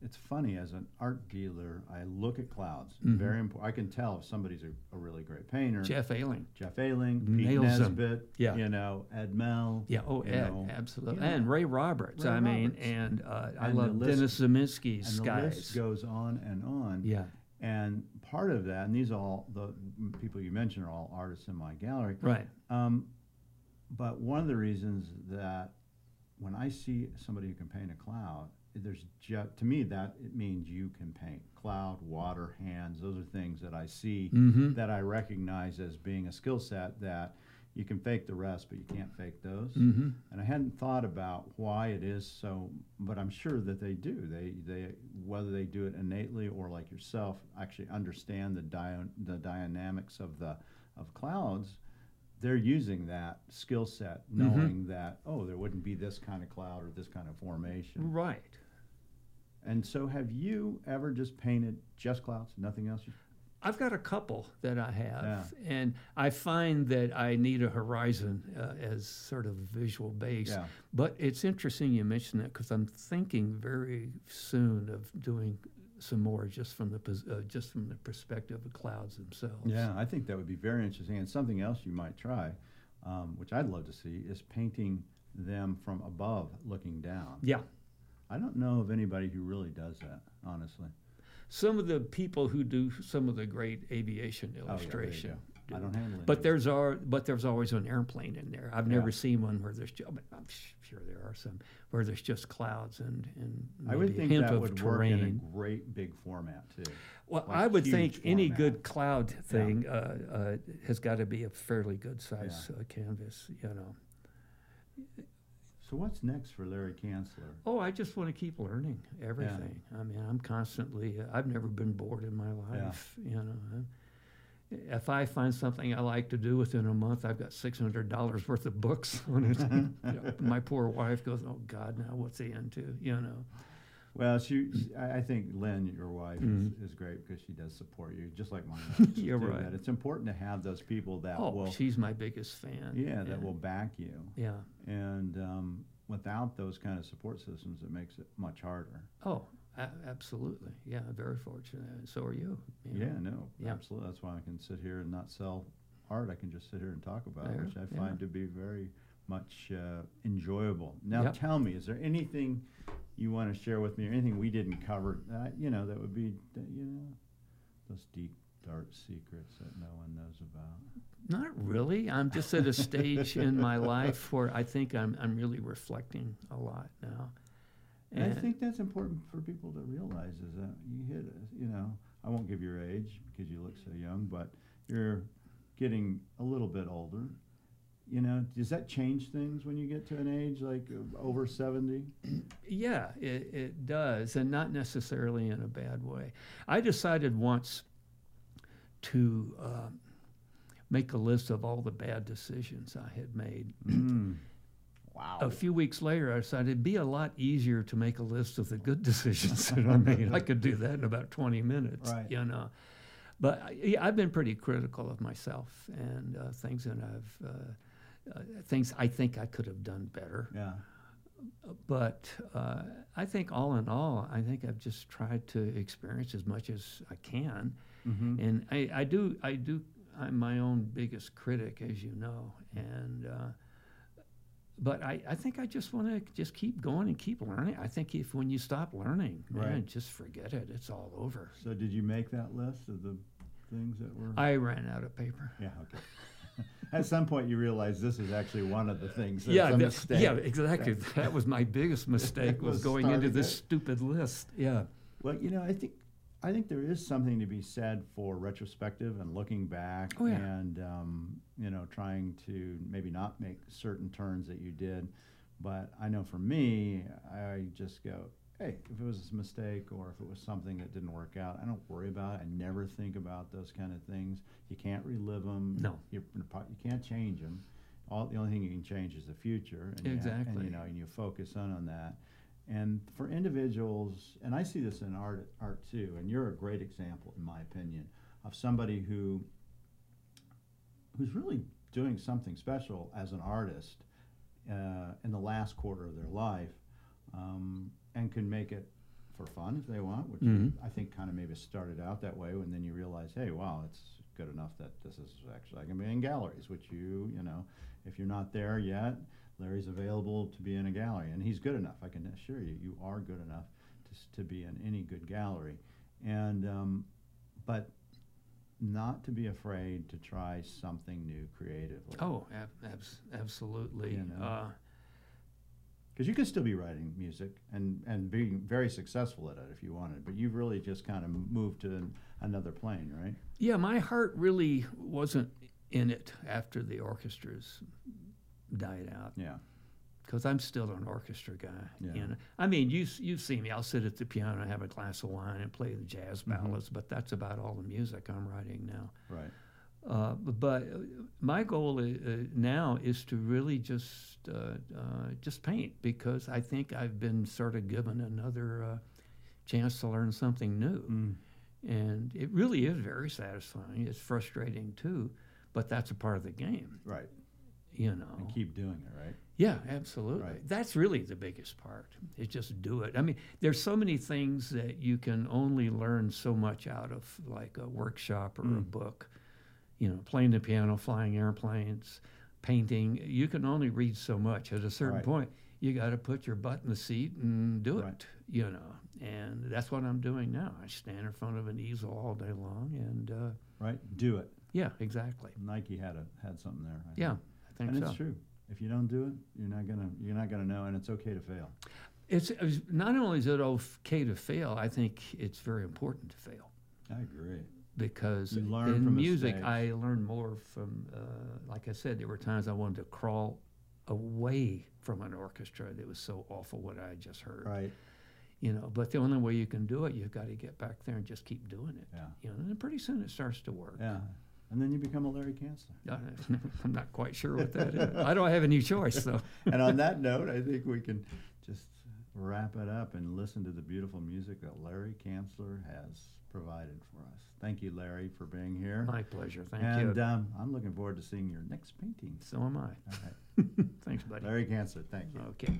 it's funny as an art dealer, I look at clouds. Mhm. Very important. I can tell if somebody's a, a really great painter. Jeff Aeling. Jeff Aeling, Pete Nails 'em. Nesbitt, Yeah. you know, Ed Mell. Yeah. Oh, Ed, know, absolutely. yeah. And Ray Roberts. Ray I mean, Roberts. and uh, I And love list- Dennis Ziemienski's and the list goes on and on. yeah. And part of that, and these all the people you mentioned are all artists in my gallery. Right. Um, but one of the reasons that when I see somebody who can paint a cloud, there's to me that it means you can paint cloud, water, hands. Those are things that I see Mm-hmm. that I recognize as being a skill set that you can fake the rest, but you can't fake those. Mm-hmm. And I hadn't thought about why it is so, but I'm sure that they do. They they whether they do it innately or like yourself, actually understand the dio- the dynamics of the of clouds. They're using that skill set, Mhm. knowing that oh, there wouldn't be this kind of cloud or this kind of formation. Right. And so, have you ever just painted just clouds, nothing else? I've got a couple that I have, Yeah. and I find that I need a horizon uh, as sort of visual base. Yeah. But it's interesting you mention that because I'm thinking very soon of doing some more just from the uh, just from the perspective of clouds themselves. Yeah, I think that would be very interesting. And something else you might try, um, which I'd love to see, is painting them from above, looking down. Yeah. I don't know of anybody who really does that, honestly. Some of the people who do some of the great aviation Oh, yeah, illustration. I don't handle it. But there's are but there's always an airplane in there. I've never Yeah. seen one where there's. but I'm sure there somewhere, some where there's just clouds and and I would think hint that of would work in a great big format too. Well, like I would think any good cloud thing uh, uh, has got to be a fairly good size uh, canvas, you know. So what's next for Larry Cansler? Oh, I just want to keep learning everything. I mean, I'm constantly. Uh, I've never been bored in my life. You know, if I find something I like to do within a month, I've got six hundred dollars worth of books on it. [LAUGHS] You know, my poor wife goes, "Oh God, now what's he into?" You know. Well, she, I I think Lynn, your wife, Mhm. is, is great because she does support you, just like mine. [LAUGHS] You're right. that It's important to have those people that Oh, will, she's my biggest fan. yeah, that will back you. Yeah. And um, without those kind of support systems, it makes it much harder. Oh, a- absolutely. Yeah, very fortunate. So are you. you Yeah, know. no, Yeah. absolutely. That's why I can sit here and not sell art. I can just sit here and talk about it, which I yeah. find to be very much uh, enjoyable. Now, Yep. tell me, is there anything you want to share with me, or anything we didn't cover? Uh, you know, that would be, you know, those deep, dark secrets that no one knows about. Not really. I'm just at a stage in my life where I think I'm I'm really reflecting a lot now. And I think that's important for people to realize is that you hit, a, you know, I won't give your age because you look so young, but you're getting a little bit older. You know, does that change things when you get to an age like over 70? [CLEARS THROAT] Yeah, it, it does, and not necessarily in a bad way. I decided once to um, make a list of all the bad decisions I had made. Mm. Wow. A few weeks later, I decided it'd be a lot easier to make a list of the good [LAUGHS] decisions that I made. I could do that in about 20 minutes, Right. you know. But I- yeah, I've been pretty critical of myself and uh, things that I've, uh, uh, things I think I could have done better. Yeah. But uh, I think all in all, I think I've just tried to experience as much as I can. Mm-hmm. And I, I do, I do, I'm my own biggest critic, as you know. And, uh, but I, I think I just want to just keep going and keep learning. I think if when you stop learning, man, Right. just forget it. It's all over. So did you make that list of the things that were? I ran out of paper. yeah. Okay. At some point, you realize this is actually one of the things. That's yeah, that- yeah, exactly. that was my biggest mistake was [LAUGHS] Was going into this it. stupid list. Yeah. Well, you know, I think I think there is something to be said for retrospective and looking back, Oh, yeah. and um, you know, trying to maybe not make certain turns that you did. But I know for me, I just go, hey, if it was a mistake or if it was something that didn't work out, I don't worry about it. I never think about those kind of things. You can't relive them. No. You're, you can't change them. All the only thing you can change is the future. And You, and Exactly. you know, and you focus on on that. And for individuals, and I see this in art, art too, and you're a great example, in my opinion, of somebody who who's really doing something special as an artist uh, in the last quarter of their life, um, and can make it for fun if they want, which Mhm. I think kind of maybe started out that way, and then you realize, hey, wow, it's good enough that this is actually I can be in galleries, which you, you know, if you're not there yet, Larry's available to be in a gallery, and he's good enough. I can assure you, you are good enough to, to be in any good gallery, and um, but not to be afraid to try something new creatively. Oh, ab- abs- absolutely. You know. Uh, because you could still be writing music and and being very successful at it if you wanted, but you've really just kind of moved to another plane, right? yeah, my heart really wasn't in it after the orchestras died out Yeah, because I'm still an orchestra guy. Yeah. You know? I mean, you you see me. I'll sit at the piano, have a glass of wine, and play the jazz Mhm. ballads. But that's about all the music I'm writing now. right. Uh, but uh, my goal i- uh, now is to really just uh, uh, just paint because I think I've been sort of given another uh, chance to learn something new, Mm. and it really is very satisfying. It's frustrating too, but that's a part of the game, Right, you know. and keep doing it, right? Yeah, absolutely. Right. That's really the biggest part. Is just do it. I mean, there's so many things that you can only learn so much out of, like a workshop or a Mm. book. You know, playing the piano, flying airplanes, painting. You can only read so much. At a certain Right. point, you got to put your butt in the seat and do Right. it. You know, and that's what I'm doing now. I stand in front of an easel all day long, and uh, Right, do it. yeah, exactly. Nike had a had something there. I Yeah, think. I think and so. it's true. If you don't do it, you're not gonna you're not gonna know, and it's okay to fail. It's, it's not only is it okay to fail, I think it's very important to fail I agree. Because in from music. I learned more from. Uh, like I said, there were times I wanted to crawl away from an orchestra that was so awful what I just heard. Right. You know, but the only way you can do it, you've got to get back there and just keep doing it. Yeah. You know, and pretty soon it starts to work. Yeah. And then you become a Larry Cansler. I- [LAUGHS] I'm not quite sure what that is. I don't have any choice, though. [LAUGHS] and on that note, I think we can just wrap it up and listen to the beautiful music that Larry Cansler has provided for us. Thank you, Larry, for being here. My pleasure. Thank and, you. And um, I'm looking forward to seeing your next painting. So am I. All right. [LAUGHS] thanks, buddy. Larry Cansler. Thank you. Okay.